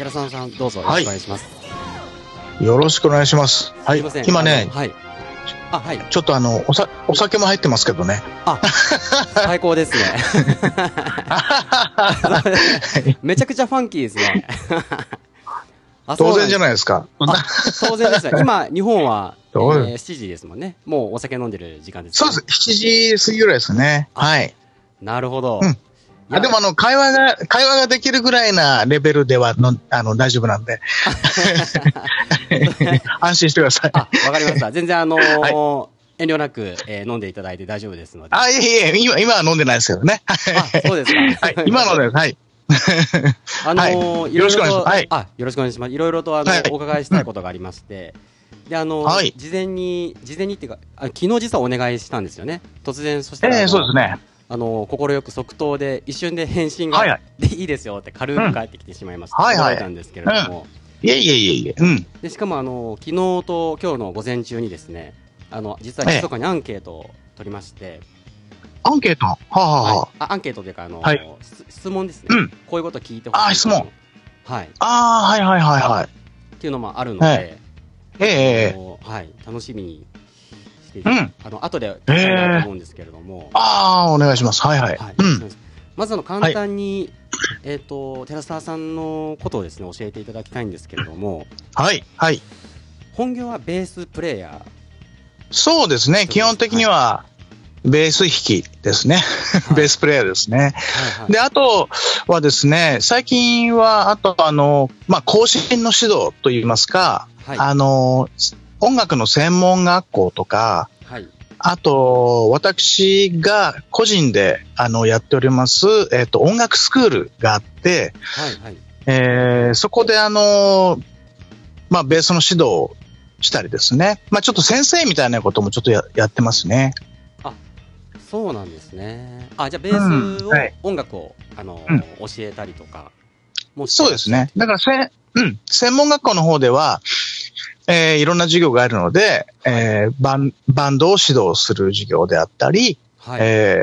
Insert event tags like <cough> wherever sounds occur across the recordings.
寺澤さん、どうぞよろしくお願いします。よろしくお願いします。はい。すいません。今ねはい。あ、はい。ちょっとあの、おさ、お酒も入ってますけどね。最高ですね。<laughs> めちゃくちゃファンキーですね。あ当然じゃないですか。あ当然ですね。今、日本は、えー7時ですもんね。もうお酒飲んでる時間です、そうです。7時過ぎぐらいですね。はい。なるほど。うんあでもあの、会話が、会話ができるぐらいなレベルではの、あの、大丈夫なんで。<laughs> 安心してください。あ、わかりました。全然あのー遠慮なく、えー飲んでいただいて大丈夫ですので。あ、いえいえ、今、今は飲んでないですけどね。あそうですか。<laughs> はい。今ので、はい。<laughs> あのーはいいろいろと、よろしくお願いしますはいあ、よろしくお願いします。いろいろと、あの、はいお伺いしたいことがありまして、で、あのーはい事前に、事前にっていうか、あ昨日実はお願いしたんですよね。突然、そしたら、ええあのそうですね。あの、快く即答で、一瞬で返信が、はいはいで、いいですよって軽く返ってきてしまいました。うんはいはい驚たんですけれども、いえいえいえいえ。うん。で、しかもあの、昨日と今日の午前中にですね、あの、実は密かにアンケートを取りまして、アンケート？はあ、はあははいあアンケートというか、あの、はいす質問ですね、うんこういうこと聞いてほしい。あ質問。はい。あ、ああ、はいはいはいはい。っていうのもあるので、はいええはい、楽しみにしていて、ん。あの、後で聞きたいなと思うんですけれども、ああ、お願いします。はいはい。はい、うん。まずあの簡単に、えっ、と寺澤さんのことをですね教えていただきたいんですけれども、はいはい。本業はベースプレイヤそうですね。基本的には、ベース弾きですね。ー、ベースプレイヤーですね。はいはい、で、あとはですね、最近は、あとあの、まあ、更新の指導といいますか、はいあの、音楽の専門学校とか、はい。あと、私が個人で、あの、やっております、えっ、と、音楽スクールがあって、はいはい。えーそこであの、まあ、ベースの指導をしたりですね。まあ、ちょっと先生みたいなこともちょっとややってますね。そうなんですね。あじゃあベースを、うんはい。音楽をあの、うん。教えたりとかそうですね。だからせ、うん、専門学校の方では、えーいろんな授業があるので、えーバンバンドを指導する授業であったり、はい、え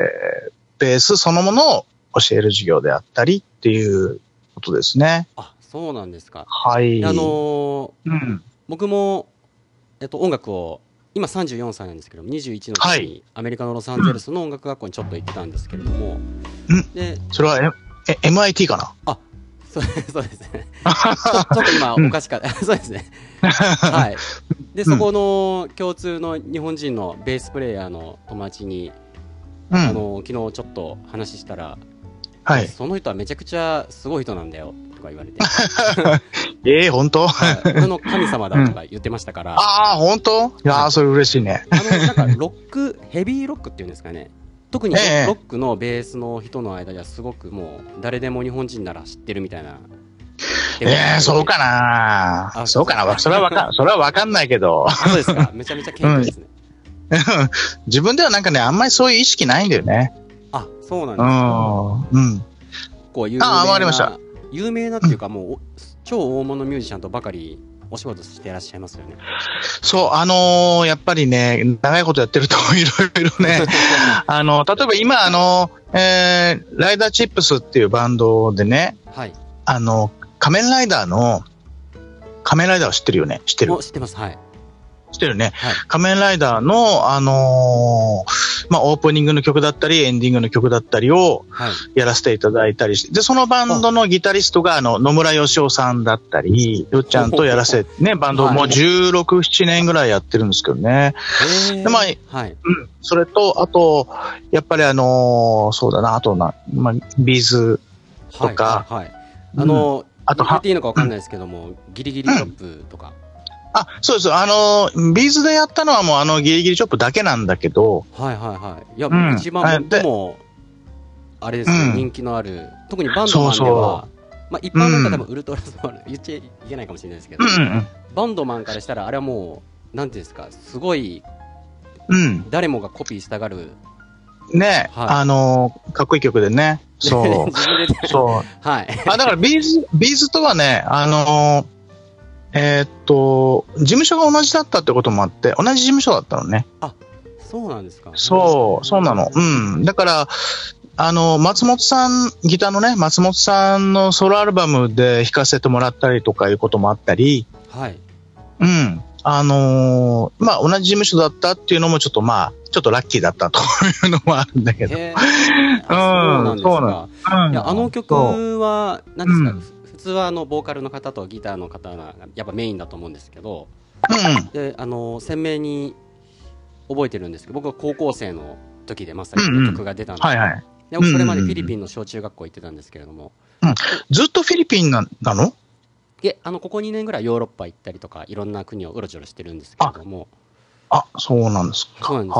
ーベースそのものを教える授業であったりっていうことですね。あそうなんですか、はい。あのーうん。僕も、えっと、音楽を今34歳なんですけど21の時はにアメリカのロサンゼルスの音楽学校にちょっと行ってたんですけれども、うんでそれは、え、え MIT かな？そう <laughs> そうですね。<laughs> ちょちょっと今おかしかった。<laughs> そうですね。はい。で、そこの共通の日本人のベースプレイヤーの友達に、うん。あの、昨日ちょっと話したら、はい。その人はめちゃくちゃすごい人なんだよ、とか言われて、ええ本当？はい俺の神様だとか言ってましたから、ああ、本当？いやー、それ嬉しいね。あの、なんかロック、ヘビーロックっていうんですかね。特にロックのベースの人の間ではすごくもう誰でも日本人なら知ってるみたいな。ええそうかなあそうかなそれはわかん、<laughs> それはわかんないけど。あそうですか。めちゃめちゃ謙虚ですね。自分ではなんかね、あんまりそういう意識ないんだよね。あ、そうなんうですか。ん。うん。こう有名あわかりましたな、有名なっていうかもうお超大物ミュージシャンとばかりお仕事していらっしゃいますよね。そう、あのーやっぱりね、長いことやってるといろいろね、<laughs> あの、例えば今、あの、えー、ライダーチップスっていうバンドでね、はい。あの、仮面ライダーの、仮面ライダーを知ってるよね？知ってる？知ってます。はい。知ってるね。はい。仮面ライダーの、あのーまあ、オープニングの曲だったり、エンディングの曲だったりをはい。やらせていただいたりして、で、そのバンドのギタリストが、あの、野村義雄さんだったり、よっちゃんとやらせ、ね、バンドをもうはい16、7年ぐらいやってるんですけどね。えーでまあはい。うん。それと、あと、やっぱりあのーそうだな、あとな、まあ、ビーズ、とかはい。はいはいあの、あとは言っていいのかわかんないですけども、ギリギリチョップとか。あ、そうです。あのービーズでやったのはもうあのギリギリチョップだけなんだけど、はいはいはい。いや、うん一番はい最も、あれですよ、うん人気のある、特にバンドマンでそうは、まあ一般の方多分ウルトラソウル、言っちゃいけないかもしれないですけど、うんバンドマンからしたらあれはもう、なんていうんですか、すごい、うん。うん。誰もがコピーしたがる。ね、はいあのーかっこいい曲でね。そう。<laughs> そう。はい。あ、だからビーズ、ビーズとはね、あのーえーっと、事務所が同じだったってこともあって、同じ事務所だったのね。そうなんですか。そう、そうなの。うん。だから、あの、松本さん、ギターのね、松本さんのソロアルバムで弾かせてもらったりとかいうこともあったり、はい。うん。あのーまあ、同じ事務所だったっていうのもちょっとまあ、ちょっとラッキーだったというのもあるんだけど。へえ。あそうなんですか。うんいや、あの曲は、何ですか、うん通はあの、ボーカルの方とギターの方が、やっぱメインだと思うんですけど、うん。で、あの、鮮明に覚えてるんですけど、僕は高校生の時でまさに曲が出たんですはいはい。で僕それまでフィリピンの小中学校行ってたんですけれども、ずっとフィリピンななの？で、あの、ここ2年ぐらいヨーロッパ行ったりとか、いろんな国をうろちょろしてるんですけれども、あ、そうなんですか。そうなんです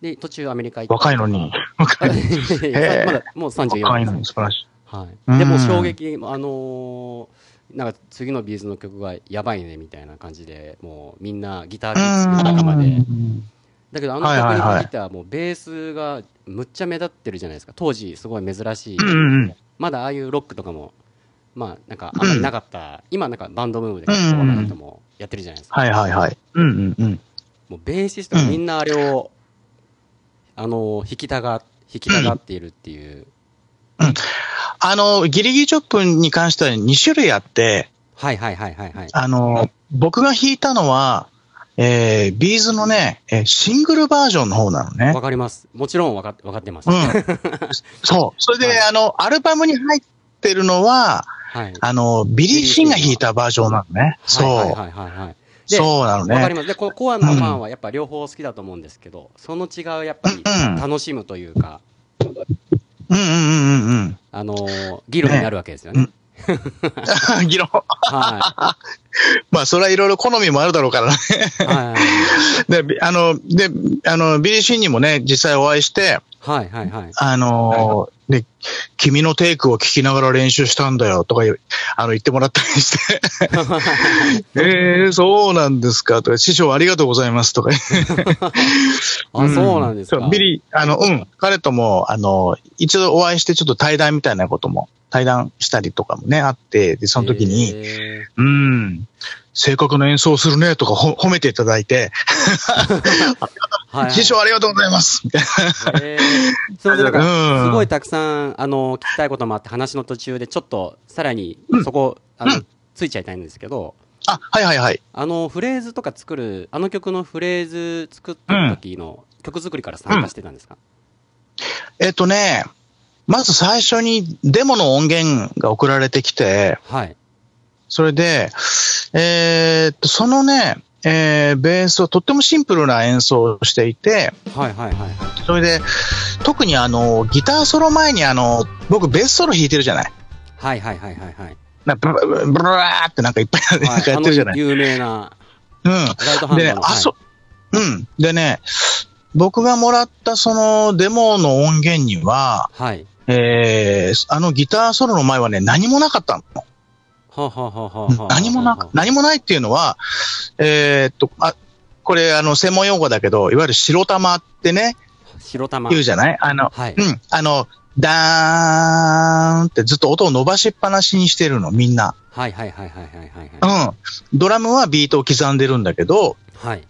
で、途中アメリカ行った若いのに。<laughs> まだ、もう34若いの。に素晴らしい。はい。うんでも衝撃、あのーなんか次のビーズの曲がやばいねみたいな感じで、もうみんなギター弾き作る仲間で。うんだけどあの曲に限ってはもうベースがむっちゃ目立ってるじゃないですか。当時すごい珍しい。まだああいうロックとかも、まあなんかあんまりなかった。今なんかバンドブームで結構な人もやってるじゃないですか。はいはいはい。うんうんうん。もうベーシストがみんなあれを、あのー弾きたが、弾きたがっているっていう。あの、ギリギリチョップに関しては2種類あって、はいはいはいはいはい。あの、僕が弾いたのは、えー、ビーズのね、えーシングルバージョンの方なのねわ。かります。もちろんわかわかってます。うん。<laughs> そう。それで、はいあの、アルバムに入ってるのは、はい。あの、ビリー・シンが弾いたバージョンなのね。そう。はいはいはいはいそうなのね。わかります。で、このコアなファンはやっぱ両方好きだと思うんですけど、その違いをやっぱりうん楽しむというか、うんうんうんうんうん。あのー議論になるわけですよね。<laughs> 議論。はまあ、それはいろいろ好みもあるだろうからね。い。はい。で、びあの、で、あの、ビリー・シーンにもね、実際お会いして、はいはいはい。あのーで、君のテイクを聞きながら練習したんだよとかあの言ってもらったりして、<laughs> えー、そうなんですかとか、師匠ありがとうございますとか。<laughs> あ、そうなんですか？ビリー、あの、うん、彼とも、あの、一度お会いしてちょっと対談みたいなことも、対談したりとかもね、あって、で、その時に、へうん、正確な演奏するねとかほ褒めていただいて、ー <laughs> はいはい。師匠ありがとうございますみたいな。へーそれでなんか、うんすごいたくさん、あの、聞きたいこともあって、話の途中でちょっと、さらに、そこ、あの、ついちゃいたいんですけど、あ、はいはいはい。あの、フレーズとか作る、あの曲のフレーズ作った時の曲作りから参加してたんですか、えっとね、まず最初にデモの音源が送られてきて、はい。それで、えーっと、そのね、えーベースをとってもシンプルな演奏をしていて、はいはいはいはい。それで、特にあの、ギターソロ前にあの、僕ベースソロ弾いてるじゃないはいはいはいはいはい。なブラブラーってなんかいっぱいなんかやってるじゃない、有名な、うん。でね、あ、はいそ、うん。でね、僕がもらったそのデモの音源には、はい。えー、あのギターソロの前はね、何もなかったの。はあはあはあはあはあ何もなく、何もないっていうのは、えーっと、あ、これあの、専門用語だけど、いわゆる白玉ってね、白玉。言うじゃない？あの、はい。うん、あの、ダーンってずっと音を伸ばしっぱなしにしてるの、みんな。はいはいはいはいはいはいはい。うん。ドラムはビートを刻んでるんだけど、はい。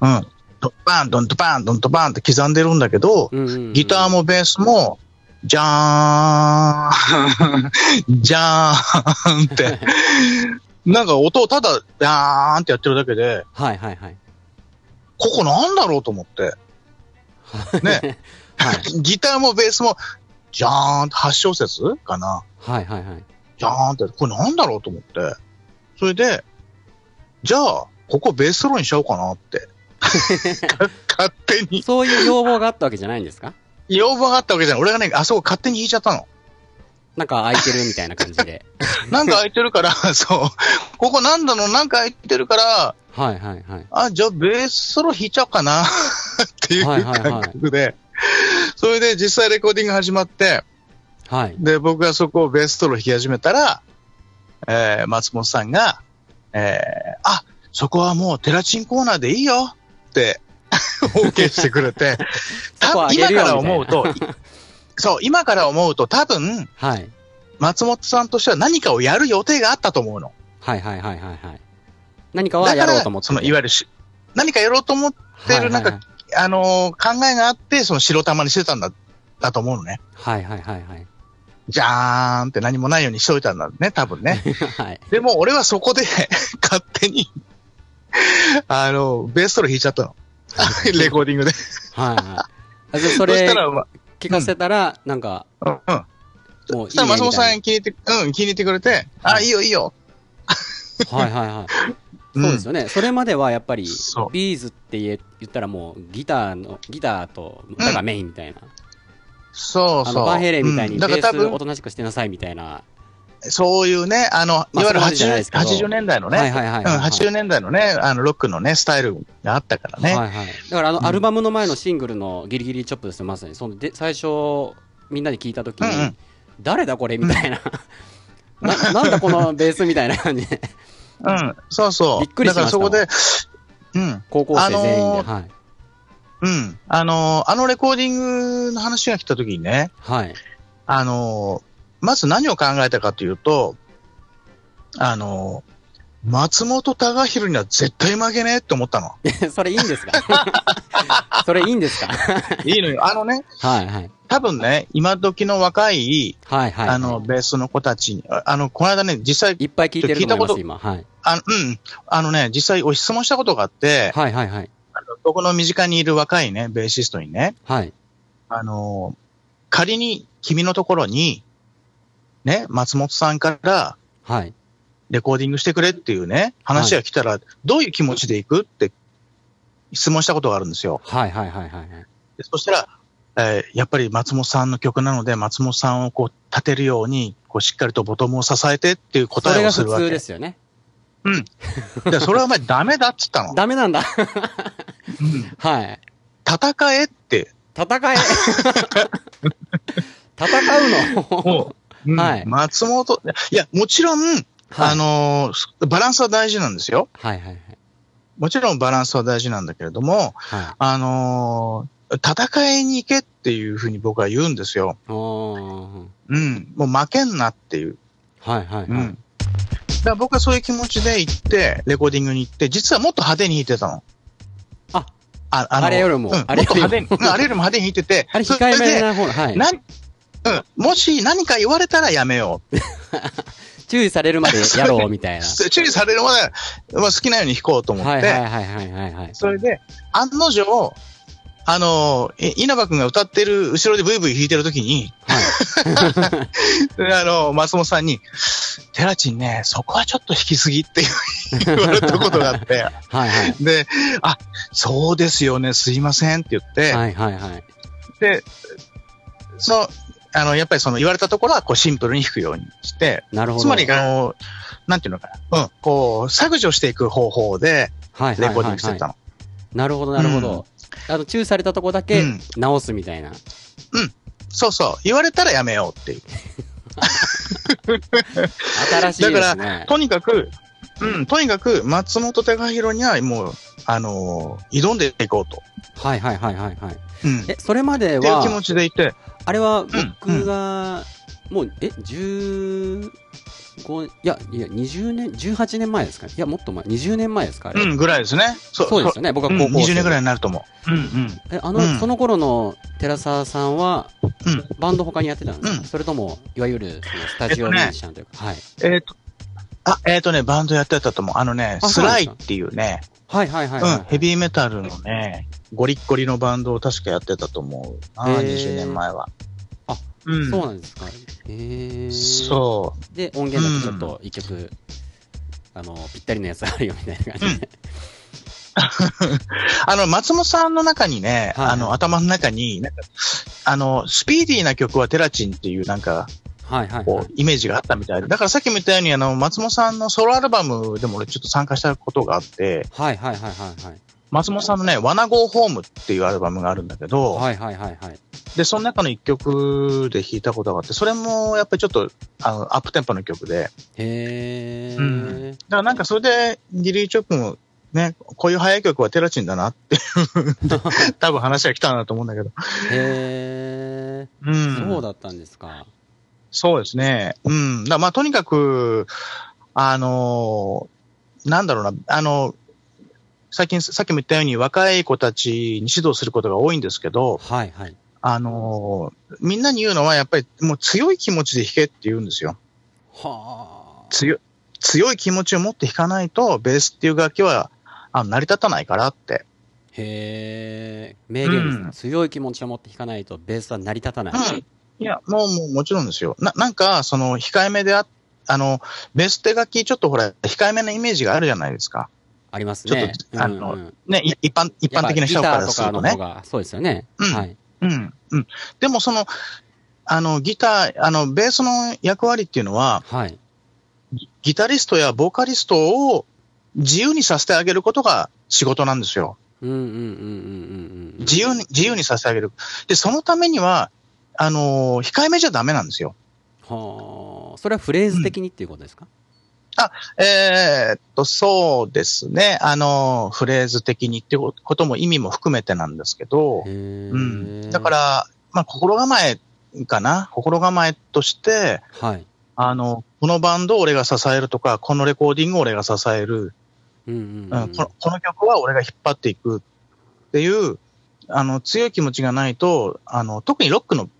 うん。ドッバーン、ドンとバーン、ドンとバーンって刻んでるんだけど、うんうんうんギターもベースも、じゃーん、<laughs> じゃーんって、なんか音をただ、ダーンってやってるだけで、はいはいはい。ここなんだろうと思って。<laughs> ね。はい。<laughs> ギターもベースも、じゃーんって8小節かな。はいはいはい。じゃーんって、これなんだろうと思って。それで、じゃあ、ここベースソロにしちゃおうかなって。勝手に。そういう要望があったわけじゃないんですか？要望があったわけじゃない。俺がね、あそこ勝手に弾いちゃったの。なんか空いてるみたいな感じで。なんか空いてるから、そう。ここなんだろう、なんか空いてるから、はいはいはい。あ、じゃあベースソロ弾いちゃおうかなっていうはいはいはい感覚で、それで実際レコーディング始まって、はい。で、僕がそこをベースソロ弾き始めたら、えー、松本さんが、えー、あ、そこはもうテラチンコーナーでいいよって、OK してくれて、<laughs> 今から思うとみ、<laughs> そう、今から思うと多分、はい。松本さんとしては何かをやる予定があったと思うの。はいはいはいはいはい。何かはやろうと思って。その、いわゆるし、何かやろうと思ってる、なんか、はいはいあのー考えがあって、その白玉にしてたんだだと思うのね。はいはいはいはい。じゃーんって何もないようにしといたんだね、多分ね。<laughs> はい。でも俺はそこで勝手に、あの、ベーストロ弾いちゃったの。<laughs> レコーディングで。はいはい。それ聞かせたら、なんか、うん、うん。もういいねそしたら松本さみん気に入って、うん、気に入ってくれて、あ、はいいいよいいよ。はいはいはい。<laughs> うんそうですよね。それまではやっぱりビーズって言ったらもう、ギターの、ギターと歌がメインみたいな。そうそう。バンヘイレンみたいにうんベースおとなしくしてなさいみたいな。そういうね、あの、まあいわゆるそこまでじゃないですけど80 80年代のね、はいはいはいはいうん、80年代のね、あの、ロックのね、スタイルがあったからね。はいはい。だからあの、うんアルバムの前のシングルのギリギリチョップですよ、まさに。そので、最初、みんなで聞いたときに、うんうん誰だこれみたいな。な、なんだこのベースみたいな感じで。うん、そうそう。びっくりしましただからそこで、うん、高校生全員で。あのはい。うん。あの、あのレコーディングの話が来た時にね、はい。あの、まず何を考えたかというと、あの、松本隆弘には絶対負けねえって思ったの。<laughs> それいいんですか？<laughs> それいいんですか？いいのよ。あのね、はいはい。多分ね、今時の若い、はいはい。あの、ベースの子たちに、ああの、この間ね、実際、いっぱい聞いてると思います、今。はい。あの、うん、あのね、実際お質問したことがあって、はいはいはい。あの僕の身近にいる若いね、ベーシストにね、はい。あの、仮に君のところに、ね、松本さんからはい。レコーディングしてくれっていうね、話が来たら、どういう気持ちでいくって質問したことがあるんですよ。はいはいはいはいはい。でそしたら、えーやっぱり松本さんの曲なので、松本さんをこう立てるように、こうしっかりとボトムを支えてっていうそ答えれが普をするわけ。通ですよね。でそれはお前ダメだっつったの。<laughs> ダメなんだ。うんはい。戦えって。戦え。<laughs> 戦うのもう、うんはい松本、いや、もちろん、はいあのーバランスは大事なんですよ。はいはいはい。もちろんバランスは大事なんだけれども、はい。あのー戦いに行けっていうふうに僕は言うんですよ。うん。もう負けんなっていう。はいはいはい。うん。だから僕はそういう気持ちで行って、レコーディングに行って、実はもっと派手に弾いてたの。あ、あ、あのあれよりもうん、あれよりも派手に、うんあれよりも派手に弾いてて、あれ控えめな方、はい。な、うん、もし何か言われたらやめよう。<laughs> 注意されるまで <laughs> やろうみたいな。<laughs> 注意されるまで、まあ、好きなように弾こうと思って、はいはいはいはいはいはい。それで、案の定、あの、い稲葉くんが歌ってる後ろでブイブイ弾いてる時に、はい。あの、松本さんに、テラチンね、そこはちょっと弾きすぎって言われたことがあって、はいはい。で、あ、そうですよね、すいませんって言って、はいはいはい。で、そう、あの、やっぱりその言われたところは、こう、シンプルに弾くようにして、なるほど。つまり、あの、なんていうのかな、うん、こう、削除していく方法で、はいはいレコーディはいはいングしてたの。なるほどなるほど。あの、チューされたとこだけうん直すみたいな。そうそう、言われたらやめようっていう。<laughs> 新しいですね。とにかく、うん、とにかく、松本隆弘にはもう、あのー挑んでいこうと。はいはいはいはいはい。うん。っえ、それまでていう気持は、ちでいて、あれはうん僕が、もう、え、15、いや、いや、20年、18年前ですかね。いや、もっと前、20年前ですかあれうん、ぐらいですね。そそうですよね。僕はうん高校生。20年ぐらいになると思う。うん、うん。え、あの、うんその頃の寺澤さんは、うんバンド他にやってたんですか、うんそれとも、いわゆる、そのスタジオミュージシャンというか、はい。えっ、と、あ、えっ、とね、バンドやってたと思う。あのね、あスライっていうね、はいはいはい、はいうん、ヘビーメタルのね、ゴリッゴリのバンドを確かやってたと思うな、へー20年前は。あ、うん。そうなんですか。へー。そう。で、音源だけちょっと一曲、あの、ぴったりのやつあるよみたいな感じで。<laughs> あの、松本さんの中にね、はいあの、頭の中に、なんか、あの、スピーディーな曲はテラチンっていうなんか、はいはい、はいこう、。イメージがあったみたいで。だからさっきも言ったように、あの、松本さんのソロアルバムでも俺ちょっと参加したことがあって、はいはいはいはいはい。松本さんのね、ワナゴーホームっていうアルバムがあるんだけど、はいはいはいはい。で、その中の一曲で弾いたことがあって、それもやっぱりちょっと、あの、アップテンポの曲で、へー。うんだからなんかそれで、ギリーチョップも、ね、こういう早い曲はテラチンだなっていう、<laughs> 多分話が来たなと思うんだけど。へうー。ん。そうだったんですか。そうですね。うん。だまあ、とにかく、あのーなんだろうな、あの、最近、さっきも言ったように若い子たちに指導することが多いんですけど、はいはい。あのーみんなに言うのは、やっぱりもう強い気持ちで弾けって言うんですよ。はあ。強い、強い気持ちを持って弾かないと、ベースっていう楽器は、あの成り立たないからって。へえ、名言ですね、うん強い気持ちを持って弾かないとベースは成り立たない。うん。いや、もう、もう、もちろんですよ。な、なんか、その、控えめであ、あの、ベースって楽器、ちょっとほら、控えめなイメージがあるじゃないですか。ありますちょっね。とあのうんうんね、い一般、一般的な人からするとねそうですよね。うんはい。うん、うん。でも、その、あの、ギター、あの、ベースの役割っていうのは、はい。ギギタリストやボーカリストを自由にさせてあげることが仕事なんですよ。うんうんうんうんうんうん。自由に、自由にさせてあげる。で、そのためには、あの、控えめじゃダメなんですよ。はあ。それはフレーズ的にっていうことですか、えーっと、そうですね。あの、フレーズ的にってことも意味も含めてなんですけど。うん。だか、ら、まあ、心構えかな心構えとして、はい。あの、このバンドを俺が支えるとか、このレコーディングを俺が支える、うんうんううんん。このこの曲は俺が引っ張っていくっていう、あの、強い気持ちがないと、あの、特にロックの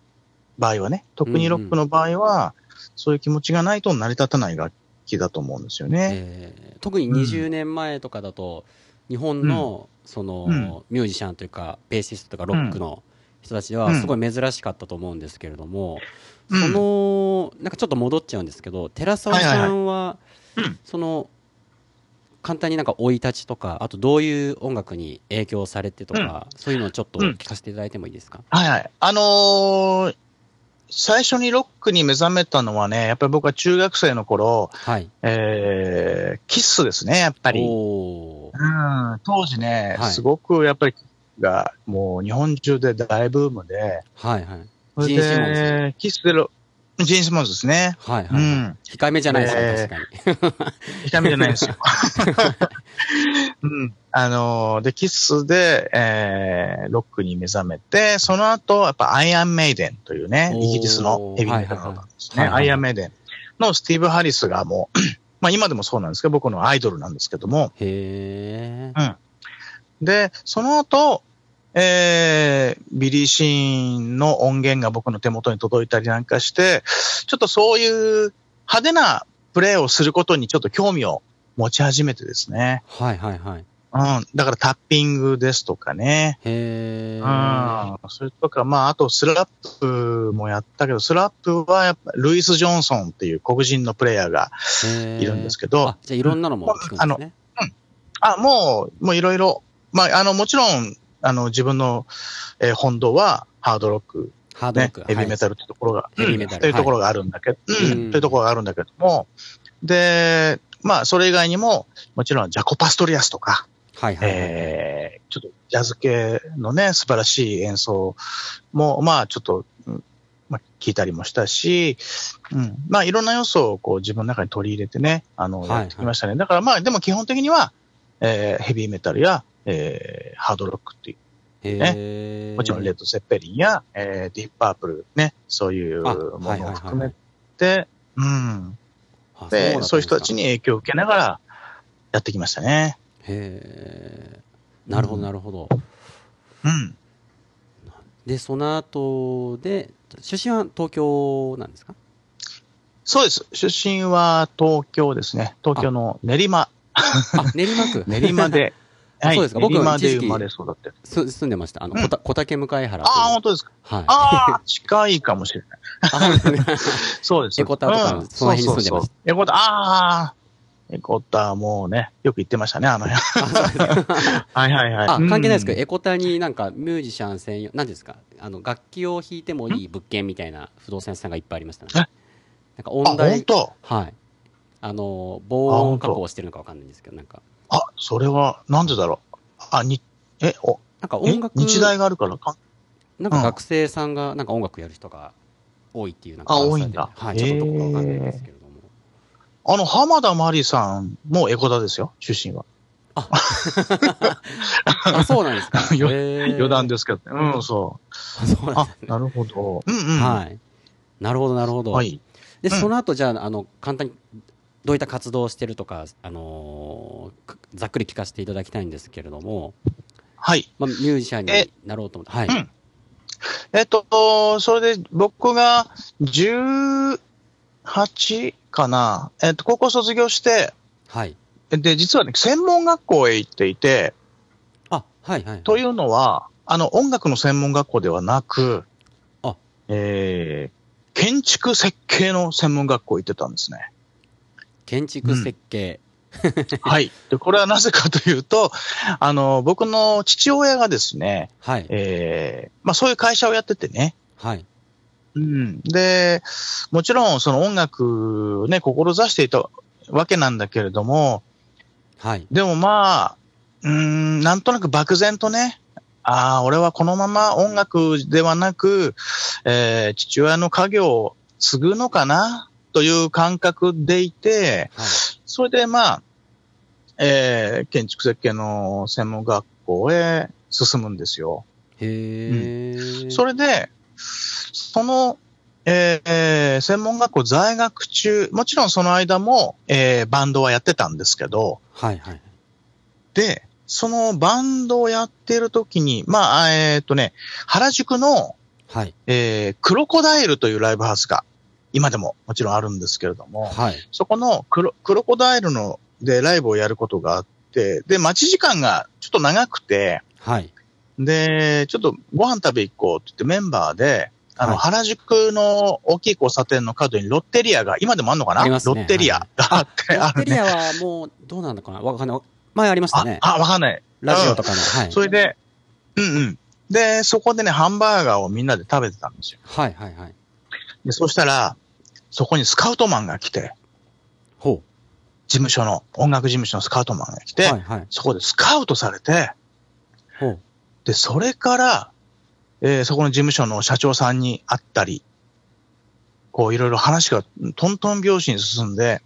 場合はね、特にロックの場合は、そういう気持ちがないと成り立たない楽器だと思うんですよね。えー特に20年前とかだと、日本の、その、うん。ミュージシャンというか、ベーシストとかロックの人たちは、すごい珍しかったと思うんですけれども、うん。その、なんかちょっと戻っちゃうんですけど、寺澤さんは、その、簡単になんか生い立ちとか、あとどういう音楽に影響されてとか、そういうのをちょっと聞かせていただいてもいいですか、はいはい。あのー最初にロックに目覚めたのはね、やっぱり僕は中学生の頃、はい。えー、キッスですね、やっぱり。うん、当時ね、はいすごくやっぱり、が、もう日本中で大ブームで、はいはい。そ。で、キッスでロ、<laughs> ジーン・シモンズですね。はいはい、はいうん。控えめじゃないですか、えー確かに。<laughs> 痛みじゃないんですよ。<laughs> うん。あのーで、キッスで、えー、ロックに目覚めて、その後、やっぱアイアンメイデンというね、イギリスのヘビーメタルのバンドですね。アイアンメイデンのスティーブ・ハリスがもう、<clears throat> まあ今でもそうなんですけど、僕のアイドルなんですけども、へえ。で、その後、えー、ビリー・シーンの音源が僕の手元に届いたりなんかして、ちょっとそういう派手なプレーをすることにちょっと興味を持ち始めてですね。はいはいはい。うん。だからタッピングですとかね。へえ。うん。それとか、まあ、あとスラップもやったけど、スラップはやっぱルイス・ジョンソンっていう黒人のプレイヤーがいるんですけどあ、じゃあいろんなのも聞くんですね。あ、もう、もういろいろ、まあ、あの、もちろん、あの、自分の、えー本堂はハードロック。ねハードロック。、ル。ヘビーメタルってところが、ヘビーメタル。うん。っていうところがあるんだけど、うん。うん、というところがあるんだけども、で、まあ、それ以外にも、もちろん、ジャコ・パストリアスとか、はいはいはい。えー、ちょっとジャズ系のね、素晴らしい演奏も、まあ、ちょっと、うん。まあ、聞いたりもしたし、うん、まあ、いろんな要素をこう自分の中に取り入れてね、あの、はい。やってきましたね。だからまあ、でも基本的には、えーヘビーメタルや、えーハードロックっていう、へえ。もちろんレッド・セッペリンや、えーディープ・パープルね、そういうあもはいはいはいのを含めて、うで、そういう人たちに。に影響を受けながらやってきましたね。へえ。なるほどなるほど。うん。で、その後で、出身は東京なんですか？そうです。出身は東京ですね。東京の練馬。あ、練馬区。<laughs> 練馬で。あそうですか僕練馬一時期で生まれ育ってる。す住んでました。あの、うん小竹向原。ああ、本当ですか。はい。ああ、近いかもしれない。あ <laughs> そうです。エコタとかうんその辺に住んでましたそうそうそうエコタ、ああ、エコタもうね、よく行ってましたね、あの辺。<laughs> はいはいはい。あ、関係ないですけど。ど、エコタになんかミュージシャン専用、何ですかあの、楽器を弾いてもいい物件みたいな不動産屋さんがいっぱいありましたね。なんかあ、音大本、当？はい。あの、防音加工してるのかわかんないんですけど、なんか、あ、それは、なんでだろう？あ、に、え、お、えなんか音楽、日大があるからか？なんか学生さんがなんか音楽やる人が多いっていうなんかあ多いんだはい、ちょっとどこかわかんないんですけれども。あの、浜田真理さんもエコタですよ、出身は。あ、そうなんですか？<laughs> 余談ですけどね。うん、そう。あそうなんあです、ね。なるほど。うんうん。はい。なるほど、なるほど。はい。で、うんその後、じゃあ、あの、簡単に、どういった活動をしてるとか、あのーかざっくり聞かせていただきたいんですけれども、はい。まあ、ミュージシャンになろうと思って、はい。うんえっと、それで僕が18かな。えっと、高校卒業して、はい。で、実はね、専門学校へ行っていて、あ、はいはい。というのは、あの、音楽の専門学校ではなく、あえー、建築設計の専門学校行ってたんですね。建築設計。はい。で、これはなぜかというと、あの、僕の父親がですね、はい。えー、まあそういう会社をやっててね。はい。うん。で、もちろんその音楽ね、志していたわけなんだけれども、はい。でもまあ、うーん、なんとなく漠然とね、ああ、俺はこのまま音楽ではなく、えー父親の家業を継ぐのかなという感覚でいて、はい。それでまあ、えー建築設計の専門学校へ進むんですよ。へえ。それで、その、えーえー専門学校在学中、もちろんその間も、えーバンドはやってたんですけど、はいはい。で、そのバンドをやってる時に、まあ、えっ、とね、原宿の、はい。えークロコダイルというライブハウスが、今でももちろんあるんですけれども、はい。そこのクロクロコダイルのでライブをやることがあって、で、待ち時間がちょっと長くて、はい。で、ちょっとご飯食べ行こうって言ってメンバーで、あの、はい原宿の大きい交差点の角にロッテリアが、今でもあるのかな、ねロッテリアがあって、ロッテ。リアはもう、どうなんだかな？わかんない。前ありましたね。あ、あ、わかんない。ラジオとかの。はい。それで、うんうん。で、そこでね、ハンバーガーをみんなで食べてたんですよ。はいはいはい。で、そしたら、そこにスカウトマンが来て、ほ事務所の、音楽事務所のスカウトマンが来う。て、はいはい。そこでスカウトされて、ほう。で、それから、えーそこの事務所の社長さんに会ったり、こういろいろ話がトントン拍子に進んで、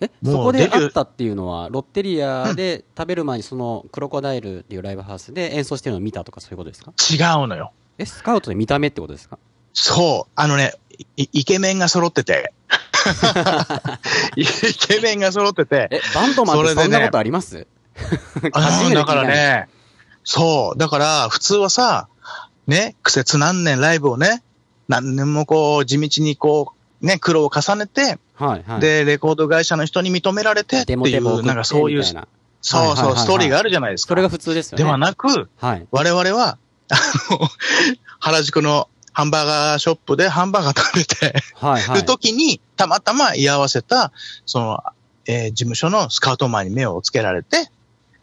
え、そこで会ったっていうのは、ロッテリアで食べる前にそのクロコダイルっていうライブハウスで演奏してるのを見たとかそういうことですか？違うのよ。え、スカウトで見た目ってことですか？そう。あのね、いイケメンが揃ってて。<laughs> イケメンが揃ってて。え、バンドマンってそんなことあります？<laughs> あ初めて聞いたーだからね、そう。だから、普通はさ、ね、苦節何年ライブをね、何年もこう、地道にこう、ね、苦労を重ねて、はいはい。で、レコード会社の人に認められてっていう、なんかそういう。そうそう、はいはいはいはいストーリーがあるじゃないですか。それが普通ですよね。ではなく、はい。我々は、あの、原宿のハンバーガーショップで <laughs> ハンバーガー食べてはいはいる。時に、たまたま居合わせた、その、えー事務所のスカウトマンに目をつけられて、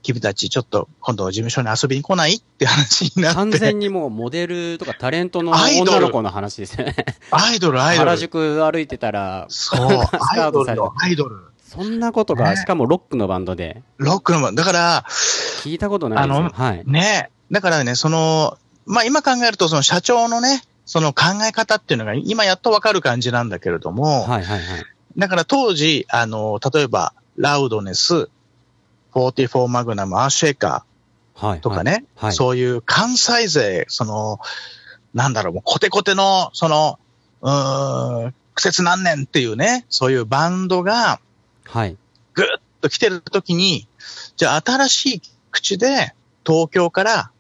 君たちちょっと今度事務所に遊びに来ないって話になって。完全にもうモデルとかタレントのアイドル女の子の話ですよね。アイドル、アイドル。原宿歩いてたら、そう、アイドルよ、アイドル。そんなことが、ねしかもロックのバンドで、ロックのも、だから、聞いたことないですよ。あのはい。ね、だからね、その、まあ今考えるとその社長のね、その考え方っていうのが今やっとわかる感じなんだけれども、はいはいはい。だから当時、あの、例えば、ラウドネス、44マグナム、アーシェイカはい。ーとかね、はい。そういう関西勢、その、なんだろう、もうコテコテの、その、うーん、苦節何年っていうね、そういうバンドが、はい。ぐっと来てる時に、じゃあ新しい口で東京から、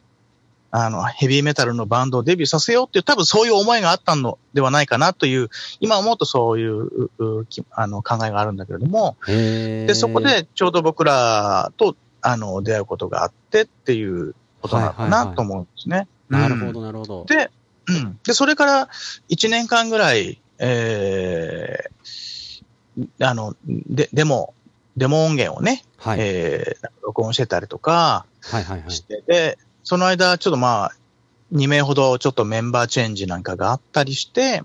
あの、ヘビーメタルのバンドをデビューさせようっていう、多分そういう思いがあったのではないかなという、今思うとそういう、うあの、考えがあるんだけれども、で、そこ、でちょうど僕らと、あの、出会うことがあってっていうことなのかはいはいはないと思うんですね。なるほど、うんなるほど。で、うん。で、それから1年間ぐらい、えー、あの、で、デモ、デモ音源をね、はい。えー、録音してたりとかはいはいはいし。て、で、その間、ちょっとまあ、2名ほどちょっとメンバーチェンジなんかがあったりして、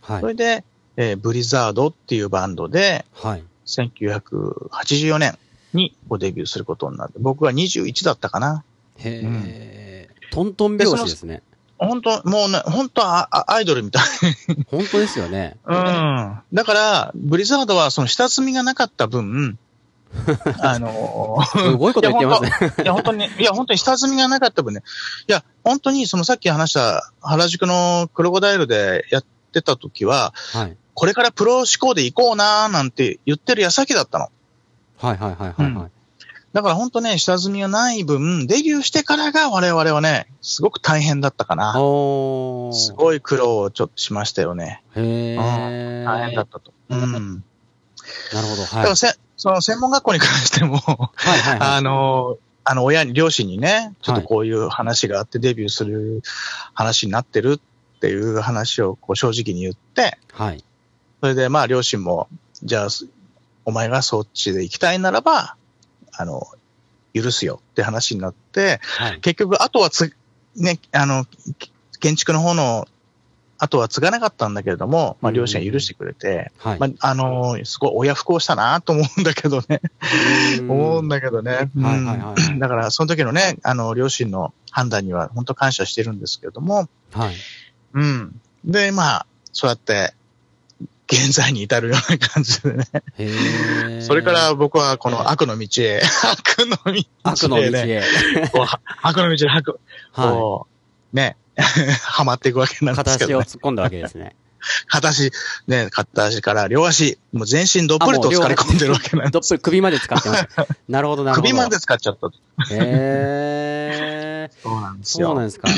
はい。それで、えーブリザードっていうバンドで、はい。1984年にこうデビューすることになって、僕は21だったかな。へえ、トントン拍子ですね。本当もうね、本当ああアイドルみたい。本当ですよね。うん。だから、ブリザードはその下積みがなかった分、<laughs> あのーすごいこと言ってますね。いや、本当に、いや、本当に下積みがなかった分ね。いや、本当に、そのさっき話した原宿のクロコダイルでやってた時は、はい。これからプロ志向で行こうなーなんて言ってる矢先だったの。はいはいはいはいはい。だから本当ね、下積みがない分、デビューしてからが我々はね、すごく大変だったかな。おー。すごい苦労をちょっとしましたよね。へー。大変だったと。うん。なるほど、だかはい。らせ、その専門学校に関しても、はいはいはい。あの、あの、親に、両親にね、ちょっとこういう話があってデビューする話になってるっていう話をこう正直に言って、はい。それでまあ両親も、じゃあ、お前がそっちで行きたいならば、あの、許すよって話になって、はい。結局、あとはつ、ね、あの、建築の方の、あとは継がなかったんだけれども、まあ両親は許してくれて、はい。まあ、あの、すごい親不孝したなと思うんだけどね。うん思うんだけどね。うんはいはいはいだから、その時のね、あの、両親の判断には本当感謝してるんですけれども、はい。うん。で、まあ、そうやって、現在に至るような感じでね。それから僕はこの悪の道へ、悪の道へ、ね、悪の道へ。悪の道へ、悪、はこう、ね、<laughs> はまっていくわけなんい。ですけど、ね。片足を突っ込んだわけですね。<laughs> 片足、ね、片足から両足、もう全身どっぷりと疲れ込んでるわけなんでどっぷり首まで使ってます。なるほど、なるほど。首まで使っちゃった。へー。<laughs> そうなんですよ。そうなんですか。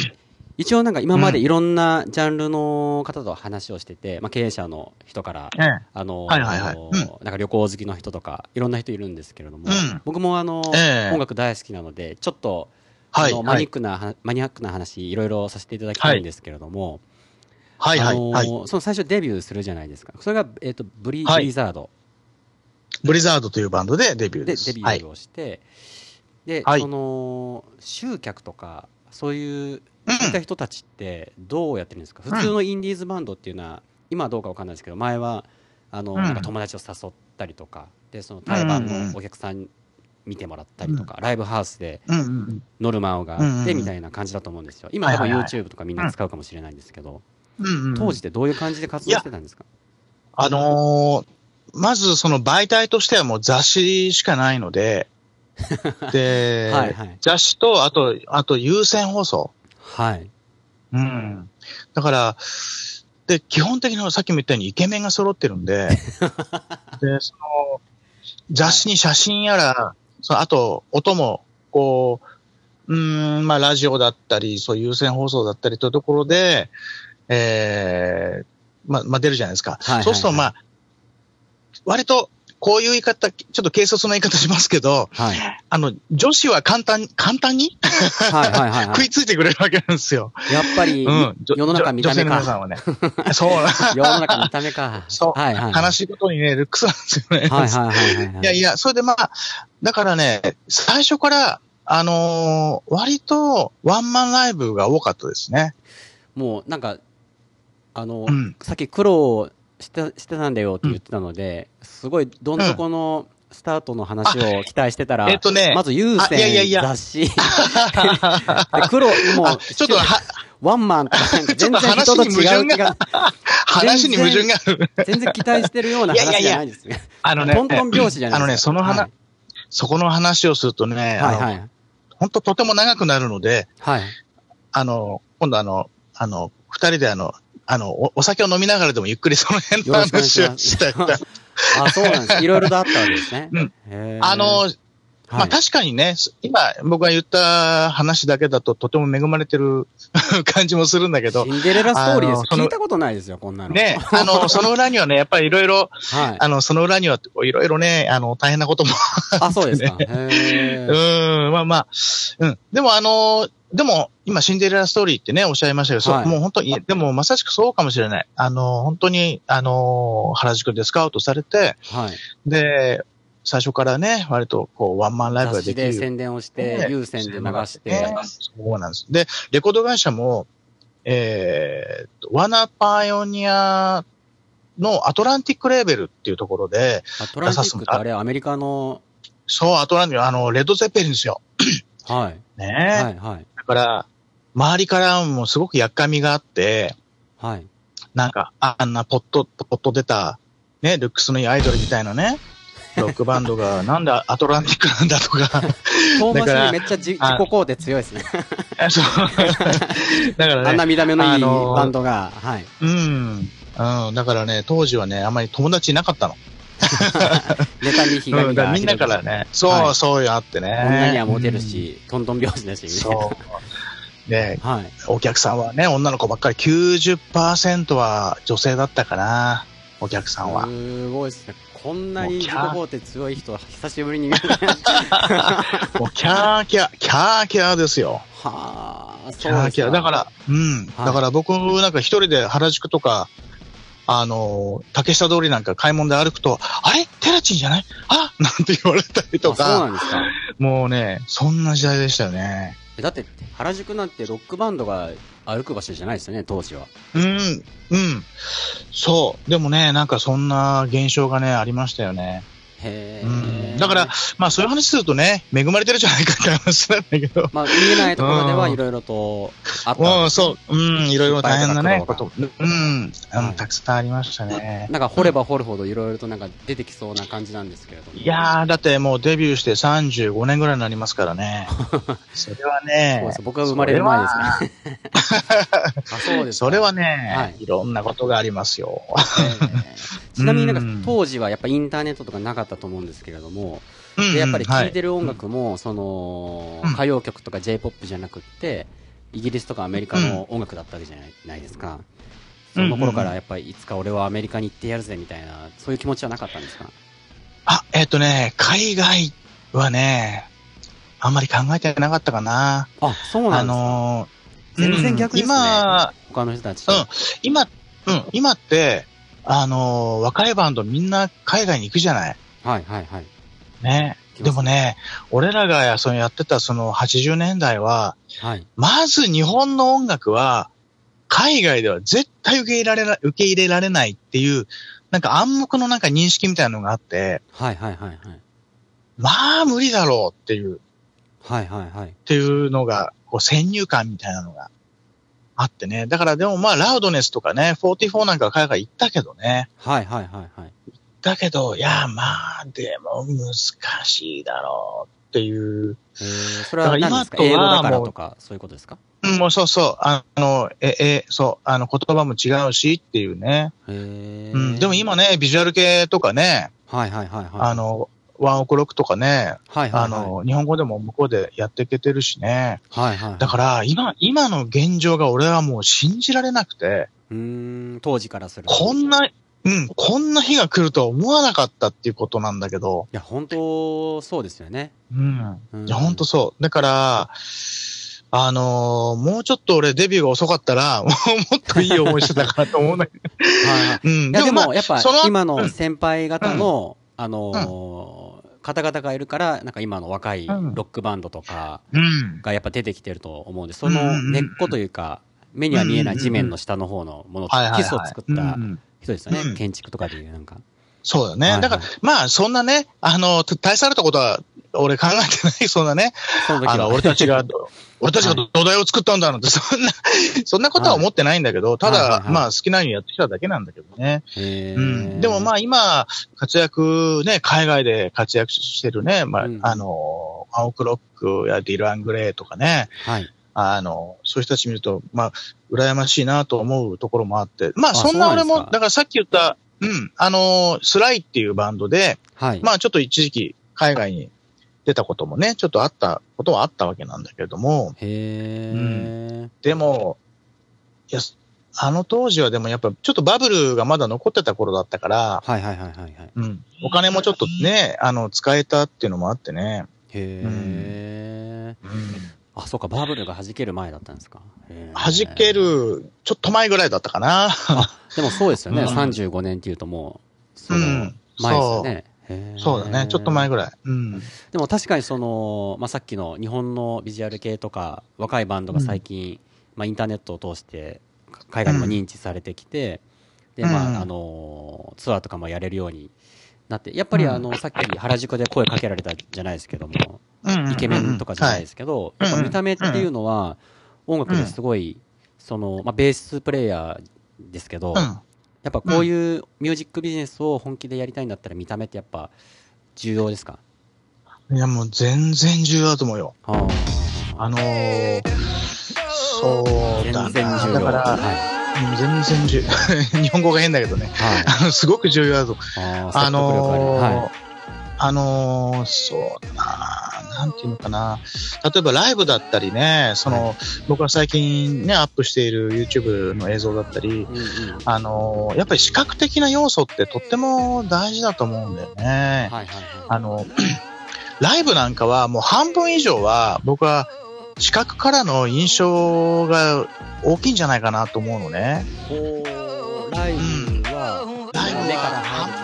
一応なんか今までいろんなジャンルの方と話をしてて、まあ経営者の人から、ええあの、はいはいはいうんなんか旅行好きの人とか、いろんな人いるんですけれども、うん僕もあの、ええ音楽大好きなので、ちょっと、はい、あのマはい。ニックな、はマニアックな話、いろいろさせていただきたいんですけれども、はい、はい、あのはい。その最初デビューするじゃないですか。それが、えっ、と、ブリ、ザードブリザードというバンドでデビューでです。デビューをして、で、はいその、集客とか、そういう、そういった人たちってどうやってるんですか、普通のインディーズバンドっていうのは、今はどうかわかんないですけど、前は、あの、うんなんか友達を誘ったりとか、で、その対バンのお客さんに見てもらったりとか、ライブハウスで。ノルマンがあって、みたいな感じだと思うんですよ。今多分 YouTube とかみんな使うかもしれないんですけど、当時ってどういう感じで活動してたんですか？あのーまずその媒体としてはもう雑誌しかないので、<laughs> で、はいはい雑誌と、あと、あと有線放送。はい。うん。だから、で、基本的にはさっきも言ったようにイケメンが揃ってるんで、<laughs> で、その、雑誌に写真やら、そのあと、音も、こう、うーん、まあ、ラジオだったり、そういう有線放送だったりというところで、えー、まあ、まあ、出るじゃないですか。はいはいはいそうすると、まあ、割と、こういう言い方、ちょっと軽率な言い方しますけど、はい。あの、女子は簡単、簡単に？はいはいはい、は食いいついてくれるわけなんですよ。やっぱり、うん。世の中見た目女性の皆さか。んはね。そう。<laughs> 世の中見た目か。そうはいはい。悲しいことにね、ルックスなんですよね。はいはいはいはいはい。いやいや、それでまあ、だからね、最初から、あのー割とワンマンライブが多かったですね。もうなんか、あの、うんさっき苦労してしてたんだよって言ってたので、すごいどん底のスタートの話を期待してたら、えっとねまず優あいやいやい先や雑誌。<laughs> で苦労、もう、あちょっとは、ワンマンとか全然人と違う話に矛盾気が、話に矛盾がある。全然期待してるような話じゃないですね。あのね、トントン拍子じゃないですか。あのね、その話、はいそこの話をするとね、はいはい。本当とても長くなるので、はい。あの、今度あの、あの、二人であの、あのお、お酒を飲みながらでもゆっくりその辺の話をしたいと。<laughs> あ、そうなんです。いろいろとあったわけですね。<laughs> うんあの、まはいあ確かにね、今僕が言った話だけだととても恵まれてる <laughs> 感じもするんだけどシ、ンデレラストーリーです聞いたことないですよ、こんなの。ね、あの、その裏にはね、やっぱりいろいろ、はい。あの、その裏にはいろいろね、あの、大変なことも、あ、そうですか。へうーん、まあまあ、うん。でもあの、でも、今、シンデレラストーリーってね、おっしゃいましたけど、そうはいもう本当に、でもまさしくそうかもしれない。あの、本当に、あの、原宿でスカウトされて、はい。で、最初からね、割と、こう、ワンマンライブが雑誌できるで宣伝をしてね、優先で流してね、そうなんです。で、レコード会社も、えーっと、ワナパイオニアのアトランティックレーベルっていうところで、アトランティックってあれ、アメリカの、そう、アトランティック、あの、レッド・ゼッペリンですよ。はい。ね、はい、はい。だから、周りからもすごくやっかみがあって、はい。なんか、あんなポット、ポット出た、ね、ルックスのいいアイドルみたいなね、<laughs> ロックバンドが、なんでアトランティックなんだとか、トーマスだからにめっちゃじ自あ己肯定強いですね。そう。<laughs> だからね、あんな見た目のいいあのーバンドが、はい。うん。うん。だからね、当時はね、あんまり友達いなかったの。<laughs> ネタにひがみが、うんみんなからね、そう、はいそういうのあってね。女にはモテるし、トントン拍子だし、みたいそう。で、な。<laughs> はい。お客さんはね、女の子ばっかり90%は女性だったかな、お客さんは。すごいですね。こんなに自己肯定強い人、久しぶりに見る。<laughs> もうキャーキャー、キャーキャーですよ。はあ、キそうですか。ャーキャー。だから、うん。はいだから僕なんか一人で原宿とか、あの、竹下通りなんか買い物で歩くと、あれ？テラチンじゃない？あ？<laughs> なんて言われたりとあそうなか、んですか。もうね、そんな時代でしたよね。えだって、原宿なんてロックバンドが歩く場所じゃないですよね、当時は。うん、うん。そう。でもね、なんかそんな現象がね、ありましたよね。だから、まあそういう話するとね、恵まれてるじゃないかって話なんだけど。まあ、見えないところではうんいろいろとあったもうそう、うん、いろいろ大変なね、うん、たくさんありましたね。なんか掘れば掘るほどいろいろとなんか出てきそうな感じなんですけれども。いやー、だってもうデビューして35年ぐらいになりますからね。<laughs> それはね。僕が生まれる前ですね。<laughs> あ、そうですかそれはね、はいい、ろんなことがありますよ。えーちなみになんかうん。当時はやっぱインターネットとかなかったと思うんですけれども、うん。でやっぱり聴い。てる、る音楽も、そのうん、歌謡曲とか J-POP じゃなくって、イギリスとかアメリカの音楽だったわけじゃないですか。その頃からやっぱりいつか俺はアメリカに行ってやるぜみたいな、そういう気持ちはなかったんですか？あ、えっ、とね、海外はね、あんまり考えてなかったかな。あ、そうなあんですか。のー全然逆ですね。うん。今、他の人たちと。うん。今、うん、今って、あのー若いバンドみんな海外に行くじゃない。はいはいはい。ね。でもね、俺らがそのやってたその80年代は、はい。まず日本の音楽は、海外では絶対受け入れられない、受け入れられないっていう、なんか暗黙のなんか認識みたいなのがあって、はいはいはいはい。まあ無理だろうっていう、っはいはいはい。ていうのが、こう先入観みたいなのがあってね。だからでもまあラウドネスとかね、44なんかは海外行ったけどね。はいはいはいはい。だけど、いや、まあ、でも難しいだろうっていう。えー、それは何ですか？英語だからとか、そういうことですか？うん、もうそうそう、あの、え、え、そう、あの、言葉も違うしっていうね。うん、でも今ね、ビジュアル系とかね、はいはいはいはい。あの、ワンオクロックとかね、はいはいはい。あの、日本語でも向こうでやっていけてるしね。はいはいはい。だから、今、今の現状が俺はもう信じられなくて、うーん、当時からすると。こんな、うん、こんな日が来るとは思わなかったっていうことなんだけど、いや、本当、そうですよね。うん。うんいや、ほんとそう。だから、あのーもうちょっと俺デビューが遅かったら、<laughs> もっといい思いしてたかなと思うんだけど。はいはい。うん。でまあも、やっぱ今の先輩方の、あのー、方々がいるから、なんか今の若いロうんックバンドとかうん。がやっぱ出てきてると思うんで、その根っこというか、目には見えない地面の下の方のもの。基礎を作った人ですよね。うん建築とかでいう、なんか。そうだね。はいはいだから、まあ、そんなね、あの、大されたことは、俺考えてない、そんなね。あの、俺たちが、俺たちが土台を作ったんだなんて、そんな、そんなことは思ってないんだけど、ただ、まあ、好きなようにやってきただけなんだけどね。うん。でもまあ、今、活躍、ね、海外で活躍してるね、まあ、うんあの、アオクロックやディル・アングレイとかね、はい。あの、そういう人たち見ると、まあ、羨ましいなと思うところもあって、まあ、あそんな俺も、だからさっき言った、うん、あの、スライっていうバンドで、はい。まあ、ちょっと一時期、海外に出たこともね、ちょっとあったことはあったわけなんだけれども、へー。でも、いや、あの当時はでもやっぱちょっとバブルがまだ残ってた頃だったから、はいはいはいはいはい。うん、お金もちょっとね、あの、使えたっていうのもあってね、へー。あ、そうか、バブルが弾ける前だったんですか。弾け。る、ちょっと前ぐらいだったかな。でもそうですよね。うん35年っていうともう、そうのん前ですよね。へーそうだね、ちょっと前ぐらい。うん。でも確かにその、まあ、さっきの日本のビジュアル系とか、若いバンドが最近、まあ、インターネットを通して、海外でも認知されてきて、で、まうんあ、あの、ツアーとかもやれるようになって、やっぱりあの、さっき原宿で声かけられたじゃないですけども、うんイケメンとかじゃないですけど、うんやっぱ見た目っていうのは、音楽ですごい、その、まあ、ベースプレイヤーですけど、はいやっぱこういうミュージックビジネスを本気でやりたいんだったら見た目ってやっぱ重要ですか？うん。いや、もう全然重要だと思うよ。はあのー、そうだ全然な。重要。だから、はうん全然じゅ <laughs> 日本語が変だけどね。はい。あの、すごく重要だと。ああのーはあのーそうだな、なんていうのかな。例えばライブだったりね、その、僕が最近ね、アップしている YouTube の映像だったり、い。うんうん。あのーやっぱり視覚的な要素ってとっても大事だと思うんだよね。はいはいはい。あの、<clears throat> ライブなんかはもう半分以上は僕は視覚からの印象が大きいんじゃないかなと思うのね。ライブは、ライブは目から